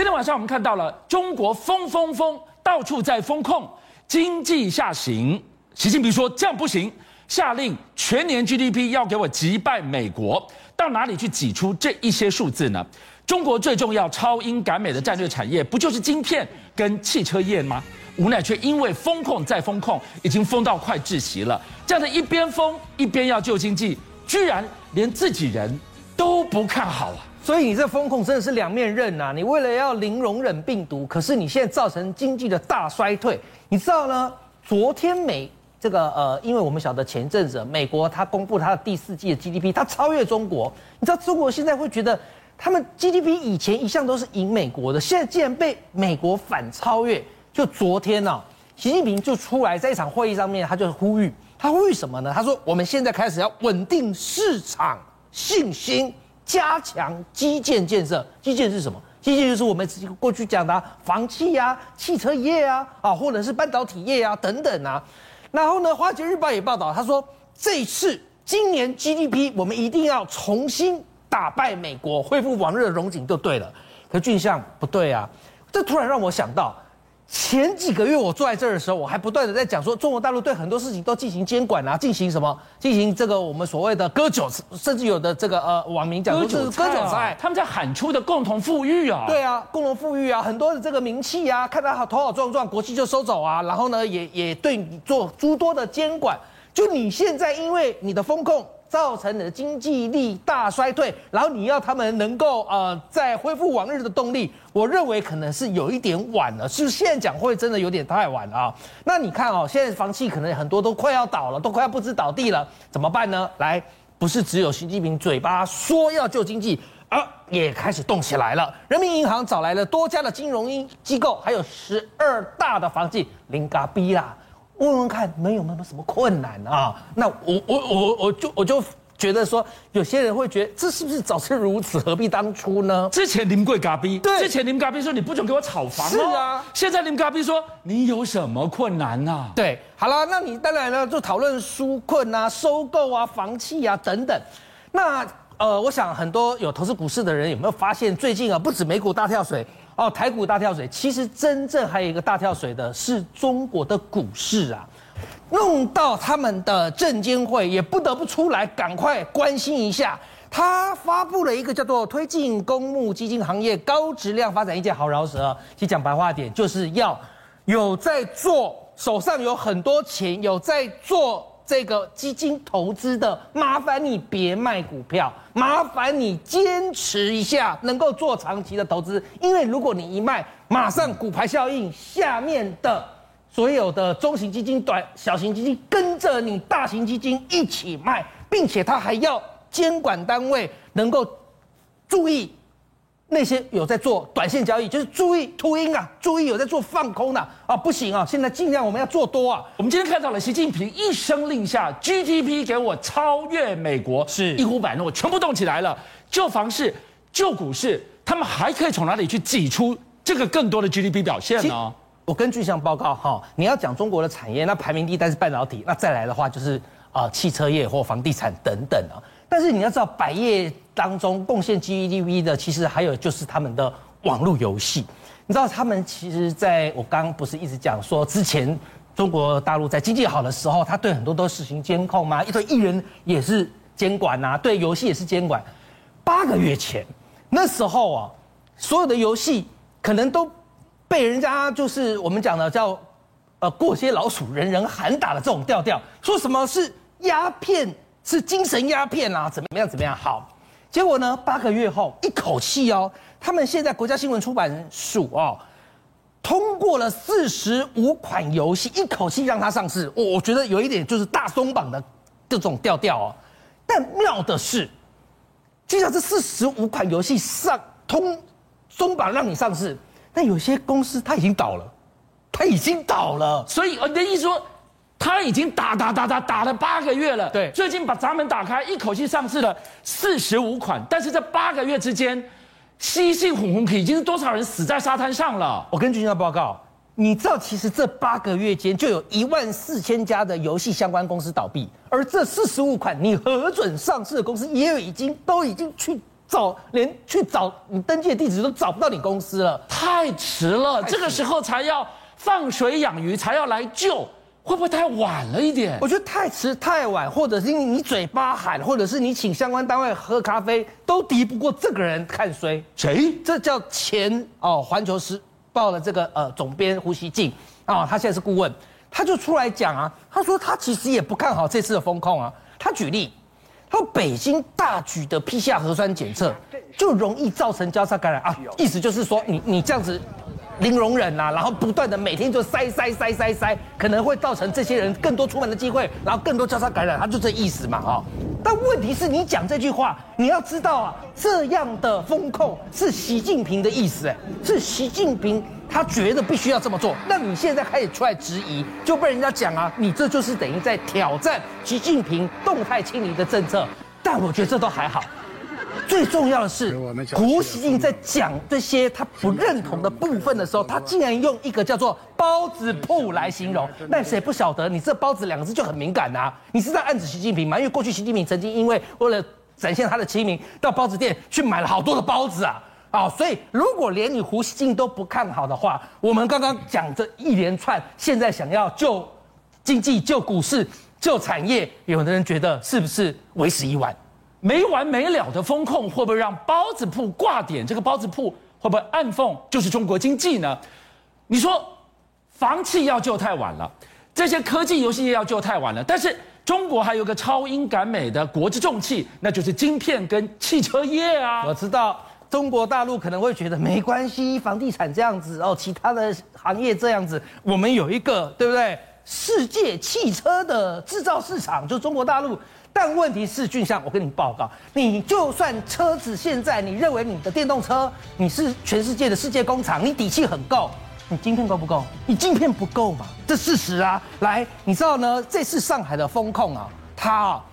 今天晚上我们看到了中国封封封，到处在封控，经济下行。习近平说这样不行，下令全年 GDP 要给我击败美国。到哪里去挤出这一些数字呢？中国最重要超英赶美的战略产业，不就是晶片跟汽车业吗？无奈却因为封控再封控，已经封到快窒息了。这样的一边封一边要救经济，居然连自己人都不看好啊！所以你这风控真的是两面刃呐！你为了要零容忍病毒，可是你现在造成经济的大衰退。你知道呢？昨天美这个呃，因为我们晓得前阵子美国它公布它的第四季的 GDP，它超越中国。你知道中国现在会觉得他们 GDP 以前一向都是赢美国的，现在竟然被美国反超越。就昨天呢、啊，习近平就出来在一场会议上面，他就呼吁，他呼吁什么呢？他说：“我们现在开始要稳定市场信心，加强基建建设。基建是什么？基建就是我们过去讲的房企呀、啊、汽车业啊，啊，或者是半导体业啊等等啊。然后呢，《华尔街日报》也报道，他说这一次今年 GDP 我们一定要重新打败美国，恢复往日的荣景就对了。可俊相不对啊，这突然让我想到。”前几个月我坐在这儿的时候，我还不断的在讲说，中国大陆对很多事情都进行监管啊，进行什么，进行这个我们所谓的割韭菜，甚至有的这个呃网民讲说这是割韭菜，他们在喊出的共同富裕啊，对啊，共同富裕啊，很多的这个名气啊，看他好头好壮壮，国际就收走啊，然后呢也也对你做诸多的监管，就你现在因为你的风控。造成你的经济力大衰退，然后你要他们能够呃再恢复往日的动力，我认为可能是有一点晚了，是现在讲会真的有点太晚了啊。那你看哦，现在房企可能很多都快要倒了，都快要不知倒地了，怎么办呢？来，不是只有习近平嘴巴说要救经济，而也开始动起来了。人民银行找来了多家的金融机构，还有十二大的房企，零嘎逼啦。问问看，没有没有什么困难啊？那我我我我就我就觉得说，有些人会觉得这是不是早知如此，何必当初呢？之前林贵嘎逼，对，之前林嘎逼说你不准给我炒房，是啊。现在林嘎逼说你有什么困难啊？对，好了，那你当然呢就讨论纾困啊、收购啊、房企啊等等。那呃，我想很多有投资股市的人有没有发现，最近啊不止美股大跳水。哦，台股大跳水，其实真正还有一个大跳水的是中国的股市啊，弄到他们的证监会也不得不出来赶快关心一下。他发布了一个叫做“推进公募基金行业高质量发展意见”，好饶舌。其实讲白话点，就是要有在做，手上有很多钱，有在做。这个基金投资的，麻烦你别卖股票，麻烦你坚持一下，能够做长期的投资。因为如果你一卖，马上骨牌效应，下面的所有的中型基金、短小型基金跟着你大型基金一起卖，并且他还要监管单位能够注意。那些有在做短线交易，就是注意秃鹰啊，注意有在做放空的啊，不行啊！现在尽量我们要做多啊。我们今天看到了习近平一声令下，GDP 给我超越美国，是一呼百诺，全部动起来了。旧房市、旧股市，他们还可以从哪里去挤出这个更多的 GDP 表现呢？我根据项报告哈，你要讲中国的产业，那排名第一但是半导体，那再来的话就是啊、汽车业或房地产等等啊。但是你要知道，百业当中贡献 GDP 的，其实还有就是他们的网络游戏。你知道，他们其实在我刚刚不是一直讲说，之前中国大陆在经济好的时候，他对很多都实行监控吗？一堆艺人也是监管呐，对游戏也是监管。八个月前，那时候啊，所有的游戏可能都被人家就是我们讲的叫呃过街老鼠，人人喊打的这种调调，说什么是鸦片。是精神鸦片啊，怎么样？怎么样？好，结果呢？八个月后，一口气哦，他们现在国家新闻出版署哦，通过了四十五款游戏，一口气让它上市。我觉得有一点就是大松绑的这种调调哦。但妙的是，就像这四十五款游戏上通松绑让你上市，但有些公司它已经倒了，它已经倒了。所以你的意思说？他已经打打打打打了八个月了，对，最近把闸门打开，一口气上市了四十五款，但是这八个月之间，西信红红已经是多少人死在沙滩上了？我跟军校报告，你知道，其实这八个月间就有一万四千家的游戏相关公司倒闭，而这四十五款你核准上市的公司，也有已经都已经去找连去找你登记的地址都找不到你公司了，太迟了，这个时候才要放水养鱼，才要来救。会不会太晚了一点？我觉得太迟太晚，或者是你嘴巴喊，或者是你请相关单位喝咖啡，都敌不过这个人看衰。谁？这叫前哦《环球时报》的这个呃总编胡锡进啊，他现在是顾问，他就出来讲啊，他说他其实也不看好这次的风控啊。他举例，他说北京大举的批下核酸检测，就容易造成交叉感染啊，意思就是说你你这样子。零容忍呐，然后不断的每天就塞塞塞塞塞，可能会造成这些人更多出门的机会，然后更多交叉感染，他就这意思嘛，哈。但问题是你讲这句话，你要知道啊，这样的风控是习近平的意思，哎，是习近平他觉得必须要这么做。那你现在开始出来质疑，就被人家讲啊，你这就是等于在挑战习近平动态清零的政策。但我觉得这都还好。最重要的是，胡锡进在讲这些他不认同的部分的时候，他竟然用一个叫做“包子铺”来形容。那谁不晓得？你这“包子”两个字就很敏感呐。你是在暗指习近平吗？因为过去习近平曾经因为为了展现他的亲民，到包子店去买了好多的包子啊啊！所以如果连你胡锡进都不看好的话，我们刚刚讲这一连串，现在想要救经济、救股市、救产业，有的人觉得是不是为时已晚？没完没了的风控会不会让包子铺挂点？这个包子铺会不会暗讽就是中国经济呢？你说房企要救太晚了，这些科技游戏业要救太晚了，但是中国还有个超英赶美的国之重器，那就是晶片跟汽车业啊。我知道中国大陆可能会觉得没关系，房地产这样子哦，其他的行业这样子，我们有一个对不对？世界汽车的制造市场就中国大陆。但问题是，俊相，我跟你报告，你就算车子现在你认为你的电动车你是全世界的世界工厂，你底气很够，你晶片够不够？你晶片不够嘛？这事实啊。来，你知道呢？这次上海的风控啊，它啊，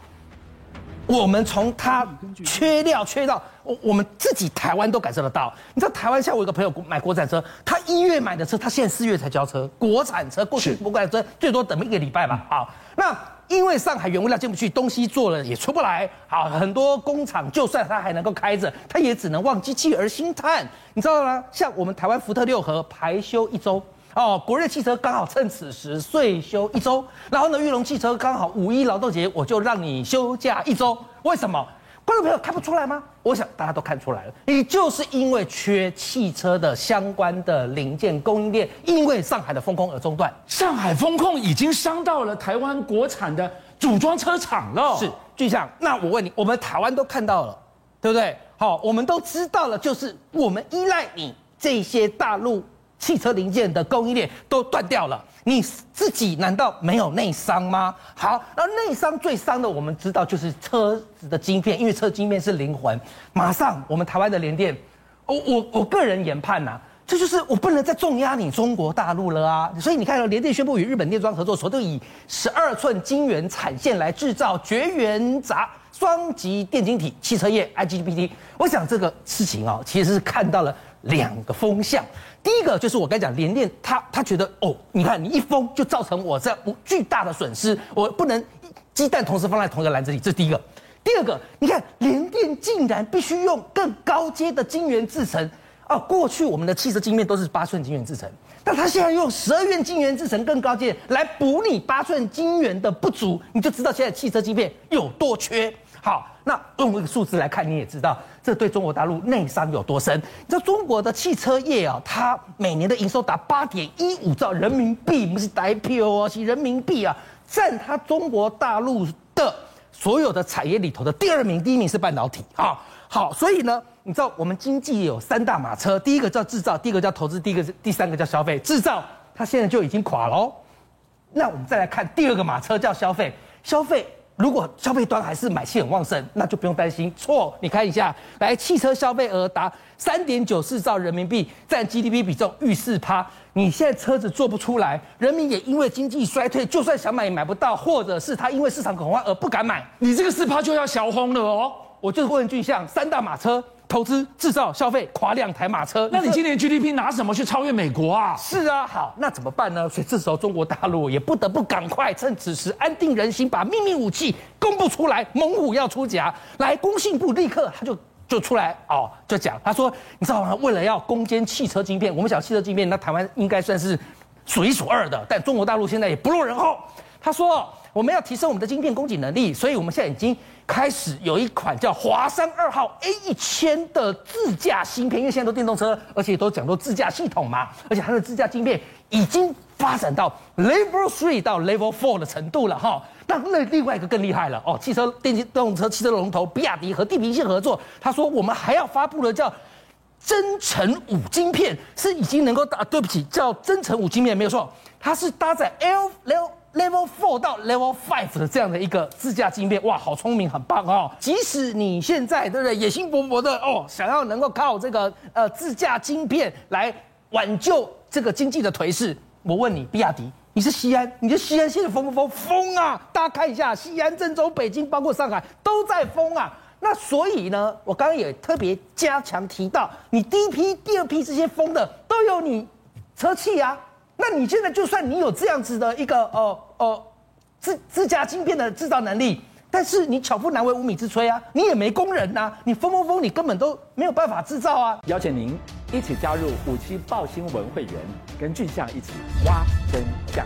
我们从它缺料缺到我我们自己台湾都感受得到。你知道台湾像我一个朋友买国产车，他一月买的车，他现在四月才交车。国产车过去国产车最多等一个礼拜吧。好，那。因为上海原物料进不去，东西做了也出不来，好，很多工厂就算它还能够开着，它也只能望机器而兴叹，你知道吗？像我们台湾福特六和排休一周，哦，国瑞汽车刚好趁此时岁休一周，然后呢，裕隆汽车刚好五一劳动节，我就让你休假一周，为什么？观众朋友看不出来吗？我想大家都看出来了，也就是因为缺汽车的相关的零件供应链，因为上海的封控而中断。上海封控已经伤到了台湾国产的组装车厂了。是，就像那我问你，我们台湾都看到了，对不对？好，我们都知道了，就是我们依赖你这些大陆汽车零件的供应链都断掉了。你自己难道没有内伤吗？好，那内伤最伤的，我们知道就是车子的晶片，因为车晶片是灵魂。马上，我们台湾的联电，我我我个人研判呐、啊，这就是我不能再重压你中国大陆了啊。所以你看，联电宣布与日本电装合作，说都以十二寸晶圆产线来制造绝缘闸双极电晶体，汽车业 IGBT。我想这个事情啊，其实是看到了两个风向。第一个就是我刚讲联电，他他觉得哦，你看你一封就造成我这样巨大的损失，我不能鸡蛋同时放在同一个篮子里，这是第一个。第二个，你看联电竟然必须用更高阶的晶圆制成哦，过去我们的汽车晶片都是八寸晶圆制成，但他现在用十二寸晶圆制成更高阶来补你八寸晶圆的不足，你就知道现在汽车晶片有多缺。好，那用一个数字来看，你也知道。这对中国大陆内伤有多深？你知道中国的汽车业啊，它每年的营收达八点一五兆人民币，不是台币哦，是人民币啊，占它中国大陆的所有的产业里头的第二名，第一名是半导体啊。好，所以呢，你知道我们经济有三大马车，第一个叫制造，第二个叫投资，第一个是第三个叫消费。制造它现在就已经垮了，那我们再来看第二个马车叫消费，消费。如果消费端还是买气很旺盛，那就不用担心。错，你看一下，来，汽车消费额达三点九四兆人民币，占 GDP 比重逾四趴。你现在车子做不出来，人民也因为经济衰退，就算想买也买不到，或者是他因为市场恐慌而不敢买。你这个四趴就要小轰了哦。我就是问俊相，三大马车。投资、制造、消费，垮两台马车。那你今年 GDP 拿什么去超越美国啊？是啊，好，那怎么办呢？所以这时候中国大陆也不得不赶快趁此时安定人心，把秘密武器公布出来。猛虎要出闸，来，工信部立刻他就就出来哦，就讲他说，你知道吗？为了要攻坚汽车晶片，我们讲汽车晶片，那台湾应该算是数一数二的，但中国大陆现在也不落人后。他说，我们要提升我们的晶片供给能力，所以我们现在已经开始有一款叫华山二号 A 一千的自驾芯片，因为现在都电动车，而且都讲究自驾系统嘛，而且它的自驾晶片已经发展到 Level Three 到 Level Four 的程度了哈。那那另外一个更厉害了哦，汽车电机电动车汽车龙头比亚迪和地平线合作，他说我们还要发布了叫增程五晶片，是已经能够打，对不起，叫增程五晶片没有错，它是搭载 L L Level Four 到 Level Five 的这样的一个自驾晶片，哇，好聪明，很棒哦！即使你现在对不对，野心勃勃的哦，想要能够靠这个呃自驾晶片来挽救这个经济的颓势，我问你，比亚迪。你是西安，你的西安现在疯不疯？疯啊！大家看一下，西安、郑州、北京，包括上海，都在疯啊。那所以呢，我刚刚也特别加强提到，你第一批、第二批这些疯的都有你车企啊。那你现在就算你有这样子的一个呃哦自自家晶片的制造能力，但是你巧妇难为无米之炊啊，你也没工人呐、啊，你疯疯疯，你根本都没有办法制造啊。邀请您一起加入五七报新闻会员，跟俊相一起挖真相。